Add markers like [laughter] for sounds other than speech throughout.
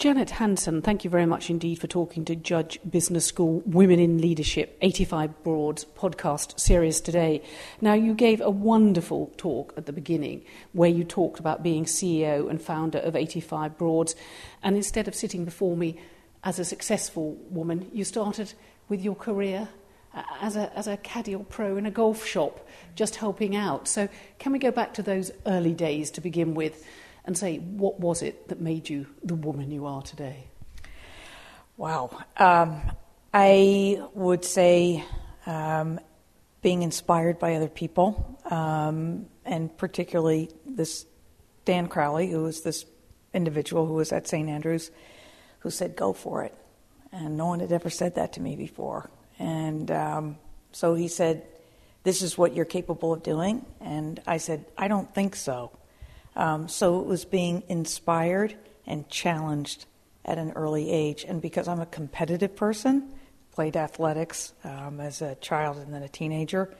Janet Hanson, thank you very much indeed for talking to Judge Business School Women in Leadership 85 Broads podcast series today. Now, you gave a wonderful talk at the beginning where you talked about being CEO and founder of 85 Broads, and instead of sitting before me as a successful woman, you started with your career uh, as a, as a caddy or pro in a golf shop, just helping out. So, can we go back to those early days to begin with? And say, what was it that made you the woman you are today? Wow. Um, I would say um, being inspired by other people, um, and particularly this Dan Crowley, who was this individual who was at St. Andrews, who said, go for it. And no one had ever said that to me before. And um, so he said, This is what you're capable of doing. And I said, I don't think so. Um, so it was being inspired and challenged at an early age. And because I'm a competitive person, played athletics um, as a child and then a teenager,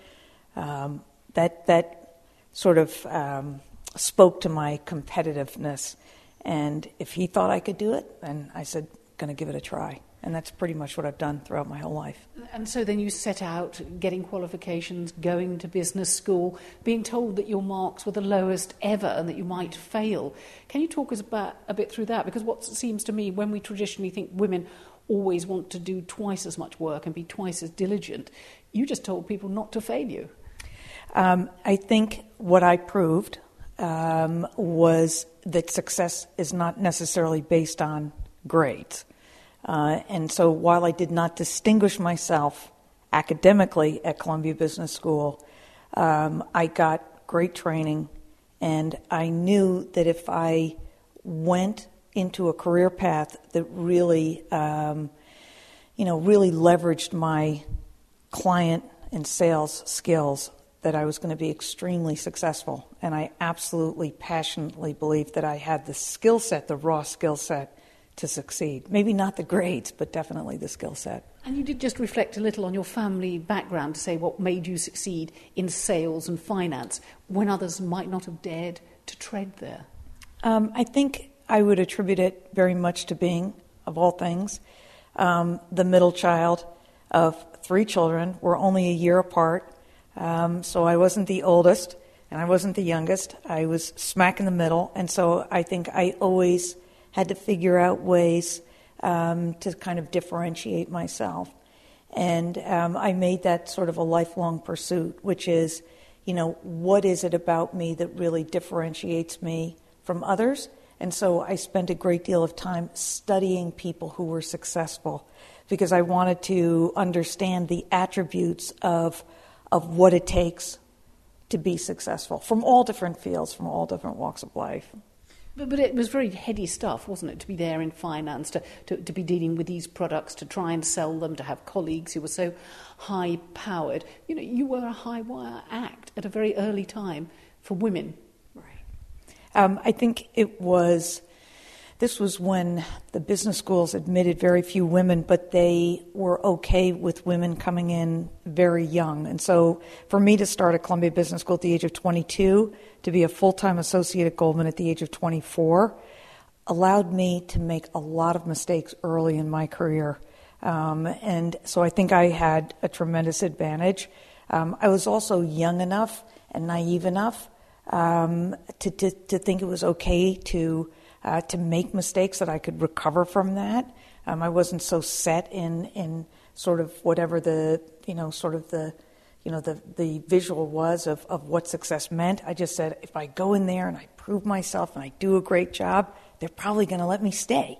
um, that that sort of um, spoke to my competitiveness. And if he thought I could do it, then I said, "Going to give it a try." And that's pretty much what I've done throughout my whole life. And so then you set out getting qualifications, going to business school, being told that your marks were the lowest ever and that you might fail. Can you talk us about a bit through that? Because what seems to me, when we traditionally think women always want to do twice as much work and be twice as diligent, you just told people not to fail you. Um, I think what I proved um, was that success is not necessarily based on grades. Uh, and so while I did not distinguish myself academically at Columbia Business School, um, I got great training, and I knew that if I went into a career path that really, um, you know, really leveraged my client and sales skills, that I was going to be extremely successful. And I absolutely, passionately believed that I had the skill set, the raw skill set, to succeed. Maybe not the grades, but definitely the skill set. And you did just reflect a little on your family background to say what made you succeed in sales and finance when others might not have dared to tread there. Um, I think I would attribute it very much to being, of all things, um, the middle child of three children. We're only a year apart, um, so I wasn't the oldest and I wasn't the youngest. I was smack in the middle, and so I think I always had to figure out ways um, to kind of differentiate myself. And um, I made that sort of a lifelong pursuit, which is, you know, what is it about me that really differentiates me from others? And so I spent a great deal of time studying people who were successful because I wanted to understand the attributes of, of what it takes to be successful from all different fields, from all different walks of life. But, but it was very heady stuff, wasn't it? To be there in finance, to, to, to be dealing with these products, to try and sell them, to have colleagues who were so high powered. You know, you were a high wire act at a very early time for women. Right. Um, I think it was this was when the business schools admitted very few women, but they were okay with women coming in very young. And so for me to start at Columbia Business School at the age of 22, to be a full time associate at Goldman at the age of 24, allowed me to make a lot of mistakes early in my career. Um, and so I think I had a tremendous advantage. Um, I was also young enough and naive enough um, to, to, to think it was okay to uh, to make mistakes that I could recover from that. Um, I wasn't so set in in sort of whatever the you know sort of the you know the the visual was of of what success meant. I just said if I go in there and I prove myself and I do a great job, they're probably going to let me stay.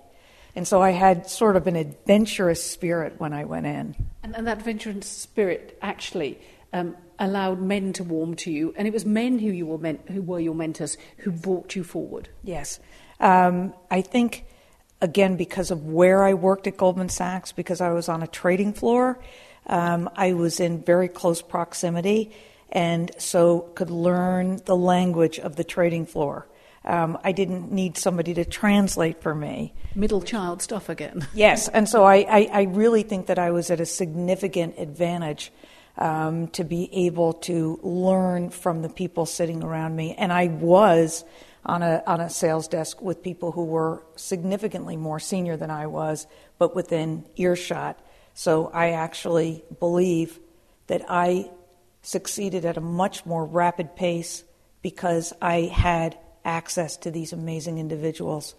And so I had sort of an adventurous spirit when I went in. And, and that adventurous spirit actually um, allowed men to warm to you, and it was men who you were meant, who were your mentors who brought you forward. Yes, um, I think, again, because of where I worked at Goldman Sachs, because I was on a trading floor, um, I was in very close proximity and so could learn the language of the trading floor. Um, I didn't need somebody to translate for me. Middle child stuff again. yes, and so I, I, I, really think that I was at a significant advantage um, to be able to learn from the people sitting around me. And I was on a, on a sales desk with people who were significantly more senior than I was, but within earshot. So I actually believe that I succeeded at a much more rapid pace because I had access to these amazing individuals.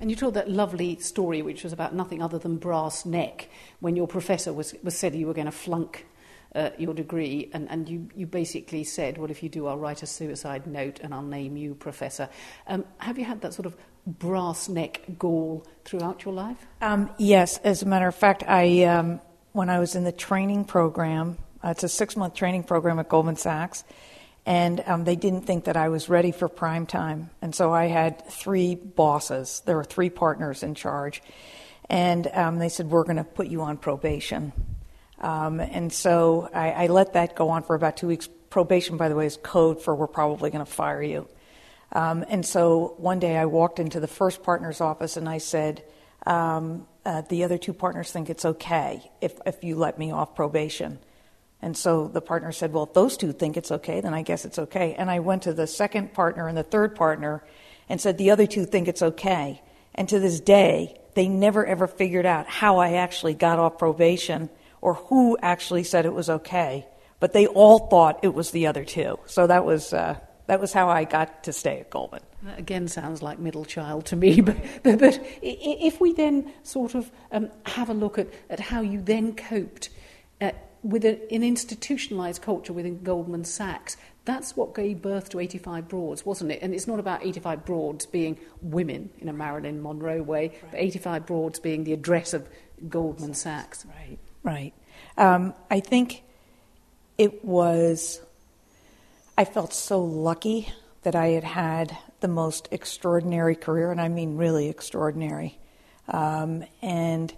And you told that lovely story, which was about nothing other than brass neck, when your professor was, was said you were going to flunk uh, your degree, and, and you, you basically said, Well, if you do, I'll write a suicide note and I'll name you professor. Um, have you had that sort of brass neck gall throughout your life? Um, yes, as a matter of fact, I, um, when I was in the training program, uh, it's a six month training program at Goldman Sachs, and um, they didn't think that I was ready for prime time. And so I had three bosses. There were three partners in charge. And um, they said, We're going to put you on probation. Um, and so I, I, let that go on for about two weeks. Probation, by the way, is code for we're probably going to fire you. Um, and so one day I walked into the first partner's office and I said, um, uh, The other two partners think it's okay if, if you let me off probation. And so the partner said, Well, if those two think it's okay, then I guess it's okay. And I went to the second partner and the third partner and said, The other two think it's okay. And to this day, they never ever figured out how I actually got off probation or who actually said it was okay. But they all thought it was the other two. So that was, uh, that was how I got to stay at Goldman. That again sounds like middle child to me. [laughs] But, but, but if we then sort of um, have a look at, at how you then coped. Uh, with a, an institutionalized culture within Goldman Sachs, that's what gave birth to 85 Broads, wasn't it? And it's not about 85 Broads being women in a Marilyn Monroe way, right. but 85 Broads being the address of Goldman Sachs. Right, right. Um, I think it was, I felt so lucky that I had had the most extraordinary career, and I mean really extraordinary. Um, and,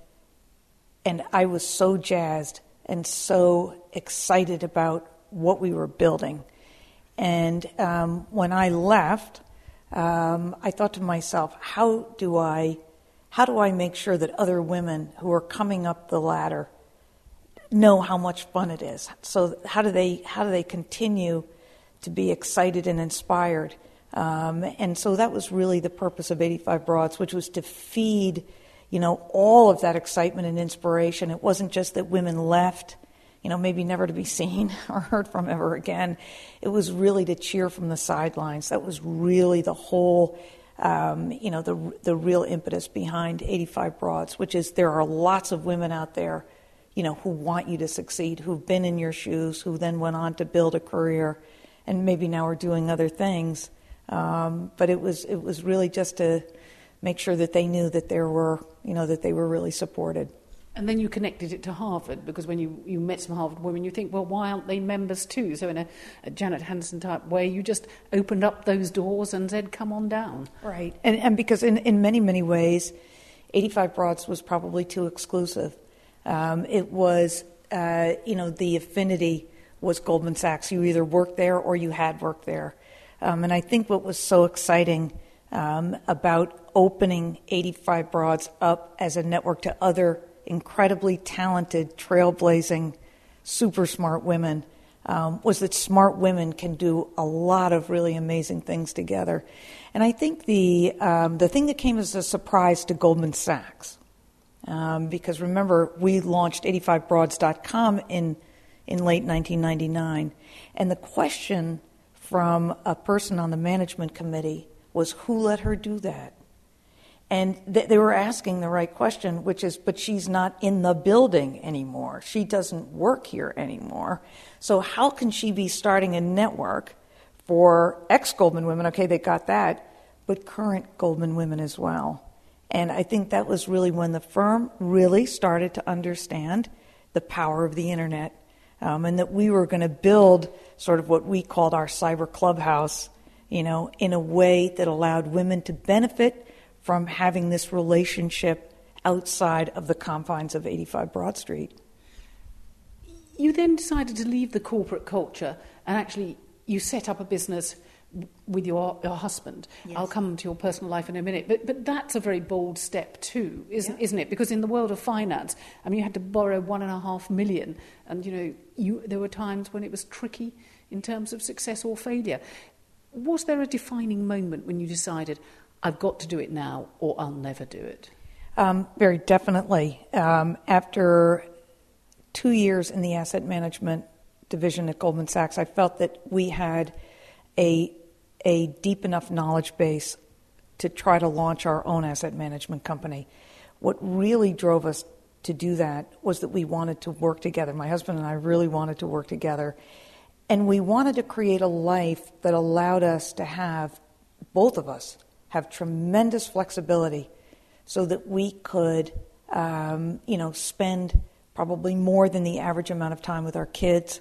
and I was so jazzed and so excited about what we were building. And um, when I left, um, I thought to myself, how do I, how do I make sure that other women who are coming up the ladder know how much fun it is? So how do they, how do they continue to be excited and inspired? Um, and so that was really the purpose of 85 Broads, which was to feed you know, all of that excitement and inspiration. It wasn't just that women left, you know, maybe never to be [laughs] seen or heard from ever again. It was really to cheer from the sidelines. That was really the whole, um, you know, the, the real impetus behind 85 Broads, which is there are lots of women out there, you know, who want you to succeed, who've been in your shoes, who then went on to build a career and maybe now are doing other things. Um, but it was, it was really just to, make sure that they knew that there were, you know, that they were really supported. And then you connected it to Harvard because when you, you met some Harvard women, you think, well, why aren't they members too? So, in a, a Janet Hanson type way, you just opened up those doors and said, come on down. Right. And, and because in, in many, many ways, 85 Broads was probably too exclusive. Um, it was, uh, you know, the affinity was Goldman Sachs. You either worked there or you had worked there. Um, and I think what was so exciting um, about opening 85 Broads up as a network to other incredibly talented, trailblazing, super smart women um, was that smart women can do a lot of really amazing things together. And I think the, um, the thing that came as a surprise to Goldman Sachs, um, because remember, we launched 85broads.com in, in late 1999, and the question from a person on the management committee was who let her do that? And th- they were asking the right question, which is, but she's not in the building anymore. She doesn't work here anymore. So, how can she be starting a network for ex Goldman women? Okay, they got that, but current Goldman women as well. And I think that was really when the firm really started to understand the power of the internet um, and that we were going to build sort of what we called our cyber clubhouse you know, in a way that allowed women to benefit from having this relationship outside of the confines of 85 Broad Street. You then decided to leave the corporate culture and actually you set up a business with your, your husband. Yes. I'll come to your personal life in a minute. But, but that's a very bold step too, isn't, yeah. isn't it? Because in the world of finance, I mean, you had to borrow one and a half million. And, you know, you, there were times when it was tricky in terms of success or failure Was there a defining moment when you decided, I've got to do it now or I'll never do it? Um, very definitely. Um, after two years in the asset management division at Goldman Sachs, I felt that we had a, a deep enough knowledge base to try to launch our own asset management company. What really drove us to do that was that we wanted to work together. My husband and I really wanted to work together. And we wanted to create a life that allowed us to have, both of us, have tremendous flexibility so that we could, um, you know, spend probably more than the average amount of time with our kids.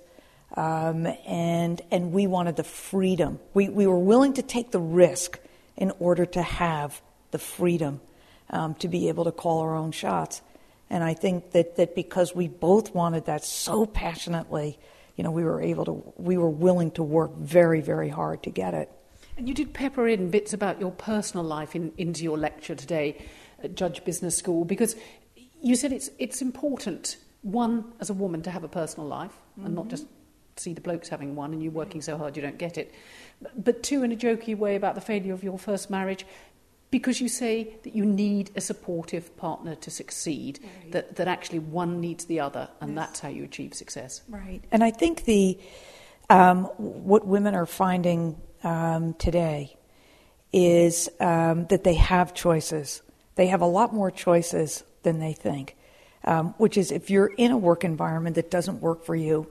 Um, and, and we wanted the freedom. We, we were willing to take the risk in order to have the freedom um, to be able to call our own shots. And I think that, that because we both wanted that so passionately, you know, we were able to, we were willing to work very, very hard to get it. And you did pepper in bits about your personal life in, into your lecture today at Judge Business School because you said it's, it's important, one, as a woman, to have a personal life mm-hmm. and not mm-hmm. just see the blokes having one and you're working so hard you don't get it. But two, in a jokey way about the failure of your first marriage, because you say that you need a supportive partner to succeed, right. that, that actually one needs the other, and yes. that's how you achieve success. Right. And I think the um, what women are finding um, today is um, that they have choices. They have a lot more choices than they think, um, which is if you're in a work environment that doesn't work for you,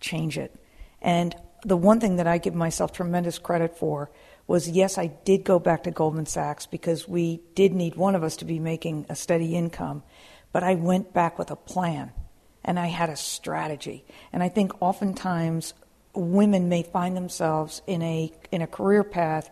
change it. And the one thing that I give myself tremendous credit for was yes, I did go back to Goldman Sachs because we did need one of us to be making a steady income, but I went back with a plan and I had a strategy. And I think oftentimes women may find themselves in a in a career path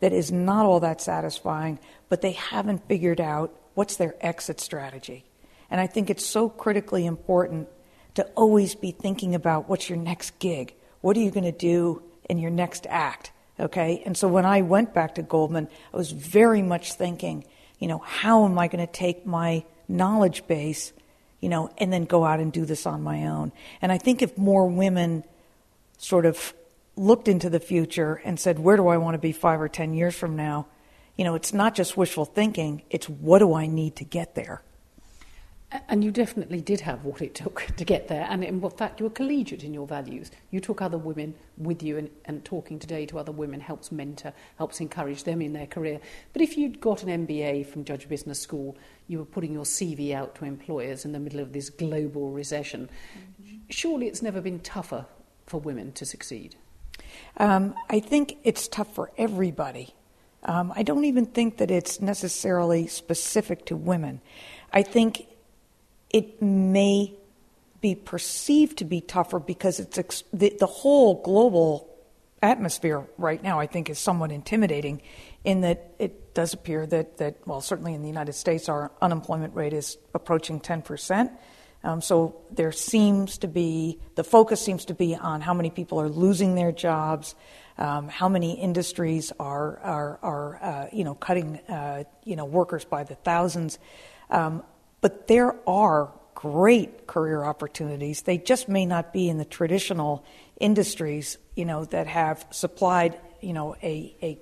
that is not all that satisfying, but they haven't figured out what's their exit strategy. And I think it's so critically important to always be thinking about what's your next gig? What are you going to do in your next act? Okay? And so when I went back to Goldman, I was very much thinking, you know, how am I going to take my knowledge base, you know, and then go out and do this on my own? And I think if more women sort of looked into the future and said, where do I want to be five or ten years from now? You know, it's not just wishful thinking, it's what do I need to get there? And you definitely did have what it took [laughs] to get there. And in fact, you were collegiate in your values. You took other women with you, and, and talking today to other women helps mentor, helps encourage them in their career. But if you'd got an MBA from Judge Business School, you were putting your CV out to employers in the middle of this global recession. Mm-hmm. Surely it's never been tougher for women to succeed. Um, I think it's tough for everybody. Um, I don't even think that it's necessarily specific to women. I think it may be perceived to be tougher because it's ex- the, the whole global atmosphere right now, I think, is somewhat intimidating in that it does appear that, that, well, certainly in the United States, our unemployment rate is approaching 10%. Um, so there seems to be, the focus seems to be on how many people are losing their jobs, um, how many industries are, are, are uh, you know, cutting, uh, you know, workers by the thousands. Um, but there are great career opportunities. They just may not be in the traditional industries, you know, that have supplied, you know, a, a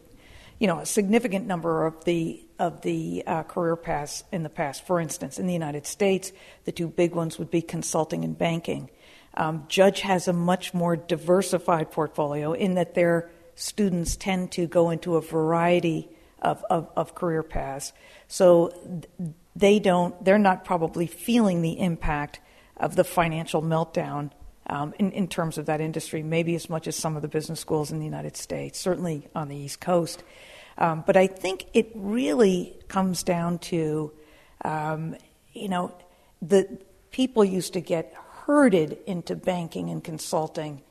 you know, a significant number of the of the uh, career paths in the past. For instance, in the United States, the two big ones would be consulting and banking. Um, Judge has a much more diversified portfolio in that their students tend to go into a variety of, of, of career paths. So they don't, they're not probably feeling the impact of the financial meltdown um, in, in terms of that industry, maybe as much as some of the business schools in the United States, certainly on the East Coast. Um, but I think it really comes down to, um, you know, the people used to get herded into banking and consulting,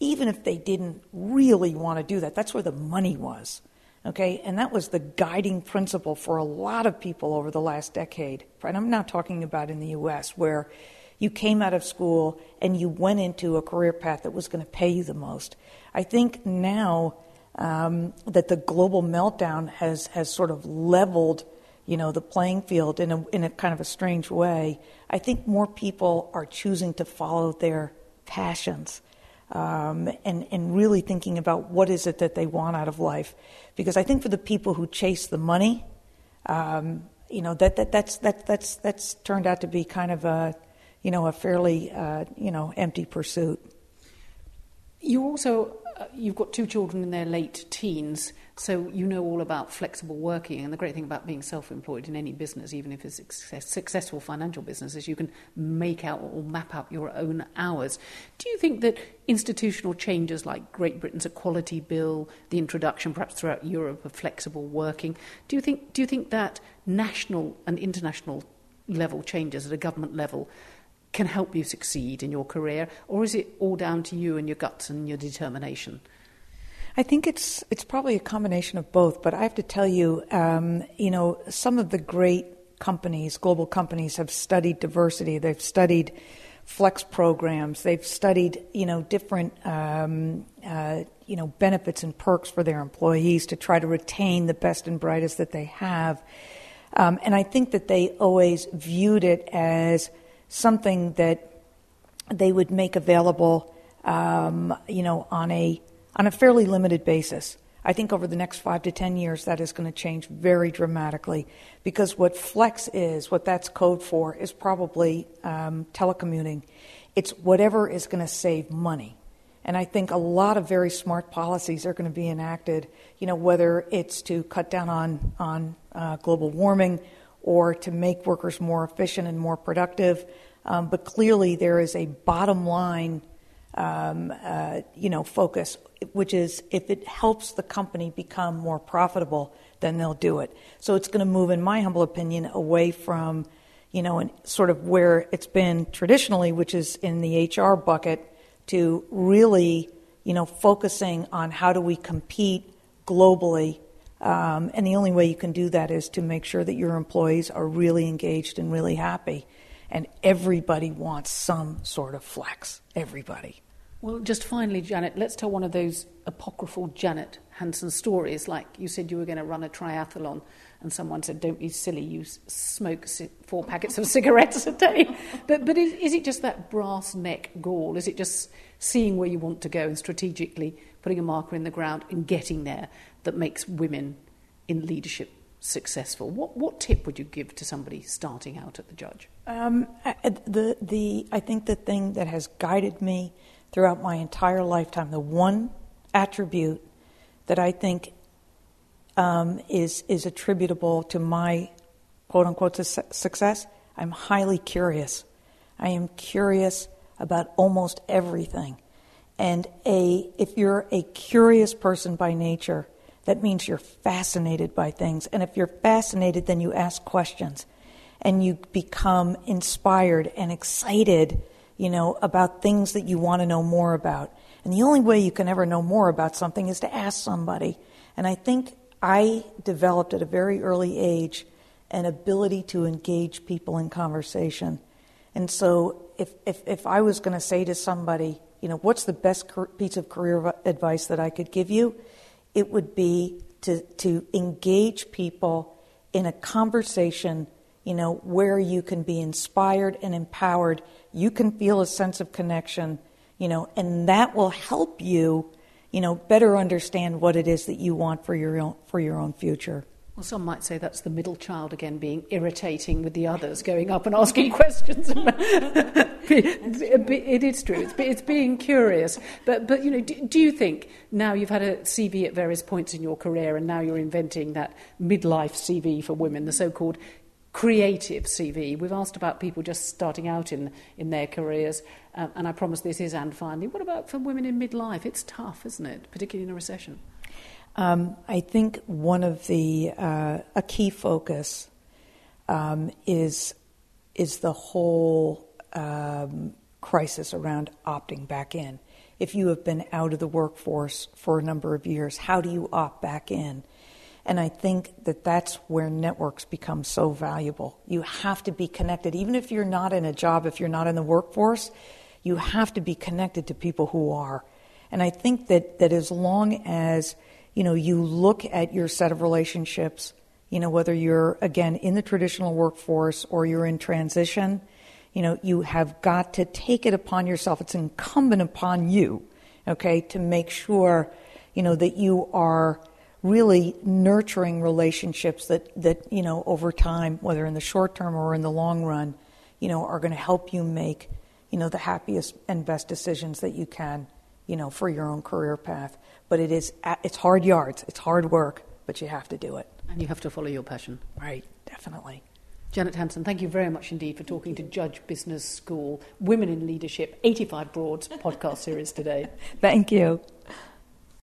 even if they didn't really want to do that. That's where the money was. Okay, and that was the guiding principle for a lot of people over the last decade. And I'm not talking about in the US, where you came out of school and you went into a career path that was going to pay you the most. I think now um, that the global meltdown has, has sort of leveled you know, the playing field in a, in a kind of a strange way, I think more people are choosing to follow their passions. Um, and, and really thinking about what is it that they want out of life. Because I think for the people who chase the money, um, you know, that, that, that's, that, that's, that's turned out to be kind of a, you know, a fairly, uh, you know, empty pursuit. You also, uh, you've got two children in their late teens, so you know all about flexible working. And the great thing about being self-employed in any business, even if it's a success, successful financial business, is you can make out or map out your own hours. Do you think that institutional changes like Great Britain's Equality Bill, the introduction perhaps throughout Europe of flexible working, do you think, do you think that national and international level changes at a government level can help you succeed in your career, or is it all down to you and your guts and your determination? I think it's it's probably a combination of both. But I have to tell you, um, you know, some of the great companies, global companies, have studied diversity. They've studied flex programs. They've studied, you know, different, um, uh, you know, benefits and perks for their employees to try to retain the best and brightest that they have. Um, and I think that they always viewed it as something that they would make available, um, you know, on a on a fairly limited basis. I think over the next five to ten years, that is going to change very dramatically because what flex is, what that's code for, is probably um, telecommuting. It's whatever is going to save money. And I think a lot of very smart policies are going to be enacted, you know, whether it's to cut down on, on uh, global warming or to make workers more efficient and more productive. Um, but clearly, there is a bottom line, um, uh, you know, focus, which is if it helps the company become more profitable, then they'll do it. So it's going to move, in my humble opinion, away from, you know, sort of where it's been traditionally, which is in the HR bucket, to really, you know, focusing on how do we compete globally um, and the only way you can do that is to make sure that your employees are really engaged and really happy. And everybody wants some sort of flex. Everybody. Well, just finally, Janet, let's tell one of those apocryphal Janet Hanson stories. Like you said, you were going to run a triathlon, and someone said, "Don't be silly. You smoke four packets of [laughs] cigarettes a day." But but is, is it just that brass neck goal? Is it just seeing where you want to go and strategically putting a marker in the ground and getting there that makes women in leadership successful? What, what tip would you give to somebody starting out at the judge? Um, the, the, I think the thing that has guided me throughout my entire lifetime, the one attribute that I think um, is, is attributable to my quote unquote su- success, I'm highly curious. I am curious about almost everything. And a, if you're a curious person by nature, that means you're fascinated by things. And if you're fascinated, then you ask questions and you become inspired and excited, you know, about things that you want to know more about. And the only way you can ever know more about something is to ask somebody. And I think I developed at a very early age an ability to engage people in conversation. And so if, if, if I was going to say to somebody, you know, what's the best piece of career advice that I could give you? It would be to, to engage people in a conversation, you know, where you can be inspired and empowered. You can feel a sense of connection, you know, and that will help you, you know, better understand what it is that you want for your own, for your own future. Well, some might say that's the middle child again being irritating with the others, going up and asking [laughs] questions. [laughs] it is true. It's, it's, being curious. But, but you know, do, do, you think now you've had a CV at various points in your career and now you're inventing that midlife CV for women, the so-called creative CV? We've asked about people just starting out in, in their careers. Uh, and I promise this is and finally. What about for women in midlife? It's tough, isn't it? Particularly in a recession. Um, I think one of the uh, a key focus um, is is the whole um, crisis around opting back in. If you have been out of the workforce for a number of years, how do you opt back in? And I think that that's where networks become so valuable. You have to be connected, even if you're not in a job, if you're not in the workforce, you have to be connected to people who are. And I think that, that as long as you know, you look at your set of relationships, you know, whether you're, again, in the traditional workforce or you're in transition, you know, you have got to take it upon yourself. It's incumbent upon you okay, to make sure, you know, that you are really nurturing relationships that, that, you know, over time, whether in the short term or in the long run, you know, are going to help you make, you know, the happiest and best decisions that you can, you know, for your own career path. But it is, it's hard yards, it's hard work, but you have to do it. And you have to follow your passion. Right, definitely. Janet Hanson, thank you very much indeed for talking to Judge Business School Women in Leadership 85 Broads [laughs] podcast series today. thank you.